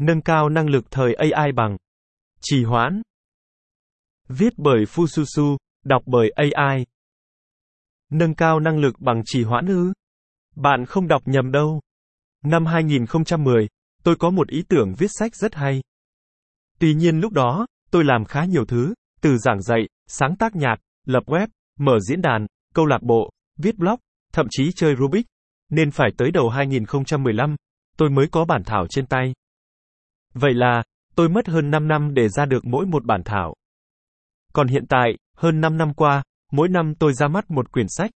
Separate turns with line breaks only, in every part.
Nâng cao năng lực thời AI bằng trì hoãn. Viết bởi Fususu, đọc bởi AI. Nâng cao năng lực bằng trì hoãn ư? Bạn không đọc nhầm đâu. Năm 2010, tôi có một ý tưởng viết sách rất hay. Tuy nhiên lúc đó, tôi làm khá nhiều thứ, từ giảng dạy, sáng tác nhạc, lập web, mở diễn đàn, câu lạc bộ, viết blog, thậm chí chơi Rubik, nên phải tới đầu 2015, tôi mới có bản thảo trên tay. Vậy là, tôi mất hơn 5 năm để ra được mỗi một bản thảo. Còn hiện tại, hơn 5 năm qua, mỗi năm tôi ra mắt một quyển sách.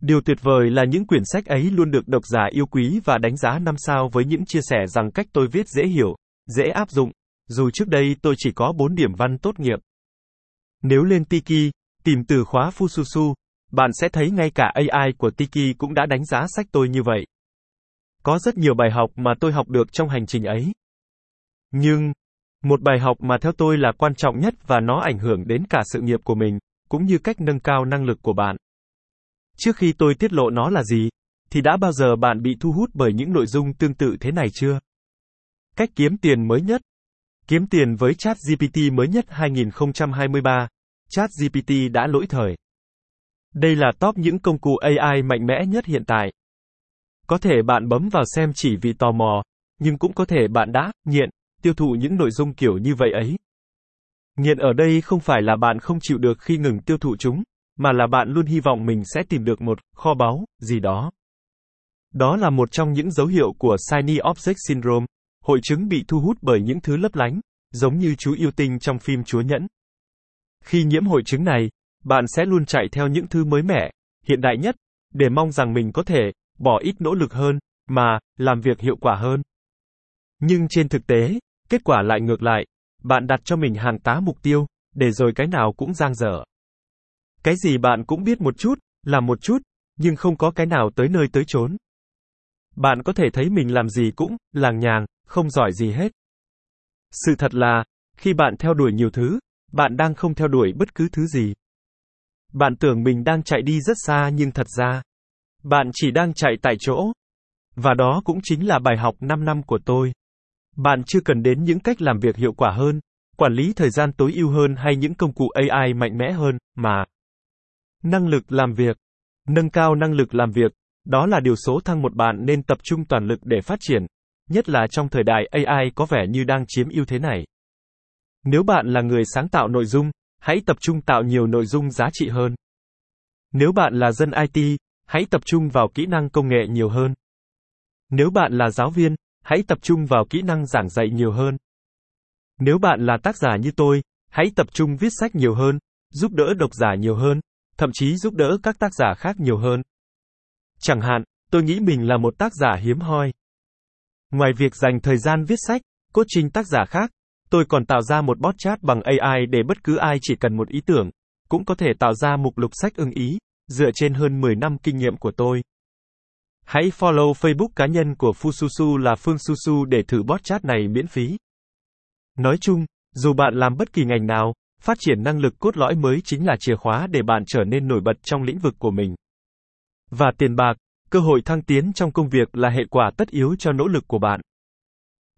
Điều tuyệt vời là những quyển sách ấy luôn được độc giả yêu quý và đánh giá năm sao với những chia sẻ rằng cách tôi viết dễ hiểu, dễ áp dụng, dù trước đây tôi chỉ có 4 điểm văn tốt nghiệp. Nếu lên Tiki, tìm từ khóa Fususu, bạn sẽ thấy ngay cả AI của Tiki cũng đã đánh giá sách tôi như vậy. Có rất nhiều bài học mà tôi học được trong hành trình ấy. Nhưng, một bài học mà theo tôi là quan trọng nhất và nó ảnh hưởng đến cả sự nghiệp của mình, cũng như cách nâng cao năng lực của bạn. Trước khi tôi tiết lộ nó là gì, thì đã bao giờ bạn bị thu hút bởi những nội dung tương tự thế này chưa? Cách kiếm tiền mới nhất. Kiếm tiền với chat GPT mới nhất 2023. Chat GPT đã lỗi thời. Đây là top những công cụ AI mạnh mẽ nhất hiện tại. Có thể bạn bấm vào xem chỉ vì tò mò, nhưng cũng có thể bạn đã, nghiện, tiêu thụ những nội dung kiểu như vậy ấy. Nghiện ở đây không phải là bạn không chịu được khi ngừng tiêu thụ chúng, mà là bạn luôn hy vọng mình sẽ tìm được một kho báu gì đó. Đó là một trong những dấu hiệu của Shiny Object Syndrome, hội chứng bị thu hút bởi những thứ lấp lánh, giống như chú yêu tinh trong phim Chúa Nhẫn. Khi nhiễm hội chứng này, bạn sẽ luôn chạy theo những thứ mới mẻ, hiện đại nhất, để mong rằng mình có thể bỏ ít nỗ lực hơn, mà làm việc hiệu quả hơn. Nhưng trên thực tế, kết quả lại ngược lại, bạn đặt cho mình hàng tá mục tiêu, để rồi cái nào cũng giang dở. Cái gì bạn cũng biết một chút, làm một chút, nhưng không có cái nào tới nơi tới chốn. Bạn có thể thấy mình làm gì cũng làng nhàng, không giỏi gì hết. Sự thật là, khi bạn theo đuổi nhiều thứ, bạn đang không theo đuổi bất cứ thứ gì. Bạn tưởng mình đang chạy đi rất xa nhưng thật ra, bạn chỉ đang chạy tại chỗ. Và đó cũng chính là bài học 5 năm của tôi. Bạn chưa cần đến những cách làm việc hiệu quả hơn, quản lý thời gian tối ưu hơn hay những công cụ AI mạnh mẽ hơn, mà năng lực làm việc, nâng cao năng lực làm việc, đó là điều số thăng một bạn nên tập trung toàn lực để phát triển, nhất là trong thời đại AI có vẻ như đang chiếm ưu thế này. Nếu bạn là người sáng tạo nội dung, hãy tập trung tạo nhiều nội dung giá trị hơn. Nếu bạn là dân IT, hãy tập trung vào kỹ năng công nghệ nhiều hơn. Nếu bạn là giáo viên, hãy tập trung vào kỹ năng giảng dạy nhiều hơn. Nếu bạn là tác giả như tôi, hãy tập trung viết sách nhiều hơn, giúp đỡ độc giả nhiều hơn, thậm chí giúp đỡ các tác giả khác nhiều hơn. Chẳng hạn, tôi nghĩ mình là một tác giả hiếm hoi. Ngoài việc dành thời gian viết sách, coaching tác giả khác, tôi còn tạo ra một bot chat bằng AI để bất cứ ai chỉ cần một ý tưởng, cũng có thể tạo ra mục lục sách ưng ý, dựa trên hơn 10 năm kinh nghiệm của tôi. Hãy follow Facebook cá nhân của Fususu là Phương Susu để thử bot chat này miễn phí. Nói chung, dù bạn làm bất kỳ ngành nào, phát triển năng lực cốt lõi mới chính là chìa khóa để bạn trở nên nổi bật trong lĩnh vực của mình. Và tiền bạc, cơ hội thăng tiến trong công việc là hệ quả tất yếu cho nỗ lực của bạn.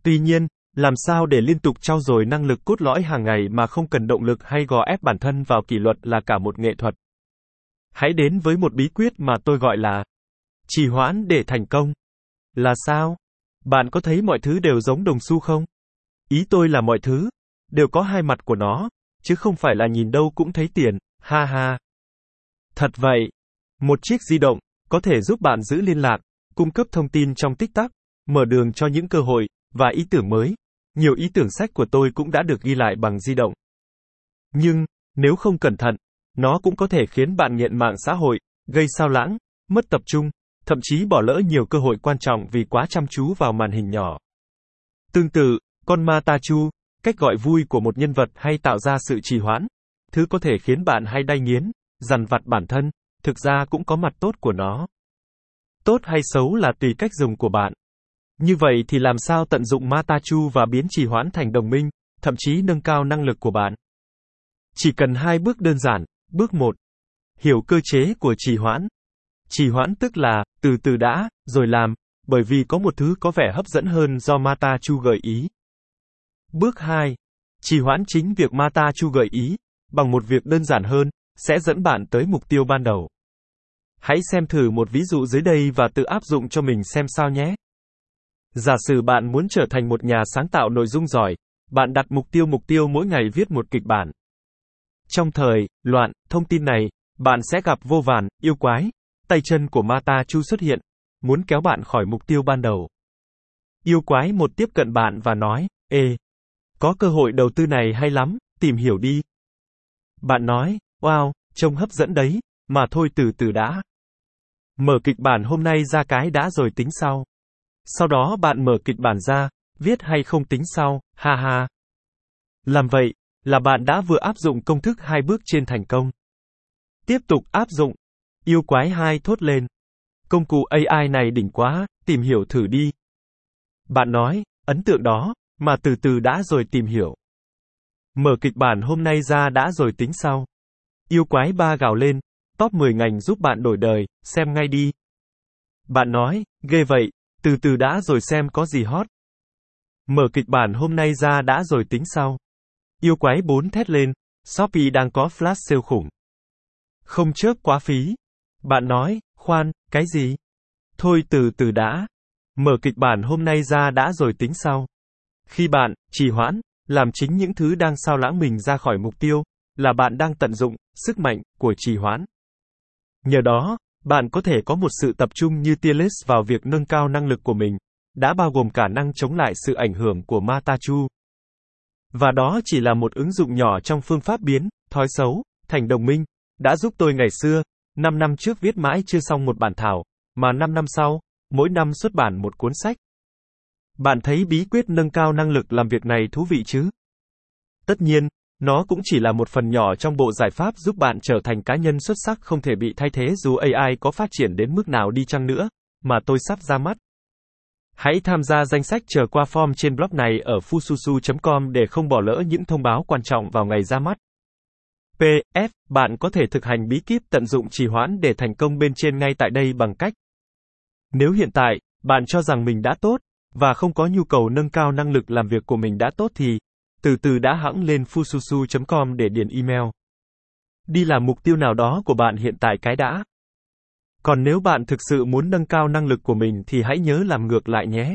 Tuy nhiên, làm sao để liên tục trau dồi năng lực cốt lõi hàng ngày mà không cần động lực hay gò ép bản thân vào kỷ luật là cả một nghệ thuật. Hãy đến với một bí quyết mà tôi gọi là trì hoãn để thành công. Là sao? Bạn có thấy mọi thứ đều giống đồng xu không? Ý tôi là mọi thứ đều có hai mặt của nó, chứ không phải là nhìn đâu cũng thấy tiền, ha ha. Thật vậy, một chiếc di động có thể giúp bạn giữ liên lạc, cung cấp thông tin trong tích tắc, mở đường cho những cơ hội và ý tưởng mới. Nhiều ý tưởng sách của tôi cũng đã được ghi lại bằng di động. Nhưng, nếu không cẩn thận, nó cũng có thể khiến bạn nghiện mạng xã hội, gây sao lãng, mất tập trung, thậm chí bỏ lỡ nhiều cơ hội quan trọng vì quá chăm chú vào màn hình nhỏ. Tương tự, con ma ta chu, cách gọi vui của một nhân vật hay tạo ra sự trì hoãn, thứ có thể khiến bạn hay đay nghiến, dằn vặt bản thân, thực ra cũng có mặt tốt của nó. Tốt hay xấu là tùy cách dùng của bạn. Như vậy thì làm sao tận dụng Matachu và biến trì hoãn thành đồng minh, thậm chí nâng cao năng lực của bạn? Chỉ cần hai bước đơn giản. Bước 1. Hiểu cơ chế của trì hoãn. Trì hoãn tức là, từ từ đã, rồi làm, bởi vì có một thứ có vẻ hấp dẫn hơn do Mata Chu gợi ý. Bước 2. Trì hoãn chính việc Mata Chu gợi ý, bằng một việc đơn giản hơn, sẽ dẫn bạn tới mục tiêu ban đầu. Hãy xem thử một ví dụ dưới đây và tự áp dụng cho mình xem sao nhé. Giả sử bạn muốn trở thành một nhà sáng tạo nội dung giỏi, bạn đặt mục tiêu mục tiêu mỗi ngày viết một kịch bản. Trong thời, loạn, thông tin này, bạn sẽ gặp vô vàn, yêu quái, tay chân của Mata Chu xuất hiện, muốn kéo bạn khỏi mục tiêu ban đầu. Yêu quái một tiếp cận bạn và nói, Ê, có cơ hội đầu tư này hay lắm, tìm hiểu đi. Bạn nói, wow, trông hấp dẫn đấy, mà thôi từ từ đã. Mở kịch bản hôm nay ra cái đã rồi tính sau. Sau đó bạn mở kịch bản ra, viết hay không tính sau, ha ha. Làm vậy, là bạn đã vừa áp dụng công thức hai bước trên thành công. Tiếp tục áp dụng. Yêu quái hai thốt lên. Công cụ AI này đỉnh quá, tìm hiểu thử đi. Bạn nói, ấn tượng đó, mà từ từ đã rồi tìm hiểu. Mở kịch bản hôm nay ra đã rồi tính sau. Yêu quái ba gào lên, top 10 ngành giúp bạn đổi đời, xem ngay đi. Bạn nói, ghê vậy, từ từ đã rồi xem có gì hot. Mở kịch bản hôm nay ra đã rồi tính sau. Yêu quái bốn thét lên, Shopee đang có flash sale khủng. Không chớp quá phí. Bạn nói, khoan, cái gì? Thôi từ từ đã. Mở kịch bản hôm nay ra đã rồi tính sau. Khi bạn, trì hoãn, làm chính những thứ đang sao lãng mình ra khỏi mục tiêu, là bạn đang tận dụng, sức mạnh, của trì hoãn. Nhờ đó, bạn có thể có một sự tập trung như Tielis vào việc nâng cao năng lực của mình, đã bao gồm cả năng chống lại sự ảnh hưởng của Matachu. Và đó chỉ là một ứng dụng nhỏ trong phương pháp biến, thói xấu, thành đồng minh, đã giúp tôi ngày xưa, 5 năm trước viết mãi chưa xong một bản thảo, mà 5 năm sau, mỗi năm xuất bản một cuốn sách. Bạn thấy bí quyết nâng cao năng lực làm việc này thú vị chứ? Tất nhiên, nó cũng chỉ là một phần nhỏ trong bộ giải pháp giúp bạn trở thành cá nhân xuất sắc không thể bị thay thế dù AI có phát triển đến mức nào đi chăng nữa, mà tôi sắp ra mắt. Hãy tham gia danh sách chờ qua form trên blog này ở fususu.com để không bỏ lỡ những thông báo quan trọng vào ngày ra mắt. PF, bạn có thể thực hành bí kíp tận dụng trì hoãn để thành công bên trên ngay tại đây bằng cách Nếu hiện tại, bạn cho rằng mình đã tốt, và không có nhu cầu nâng cao năng lực làm việc của mình đã tốt thì, từ từ đã hãng lên fususu.com để điền email. Đi làm mục tiêu nào đó của bạn hiện tại cái đã. Còn nếu bạn thực sự muốn nâng cao năng lực của mình thì hãy nhớ làm ngược lại nhé.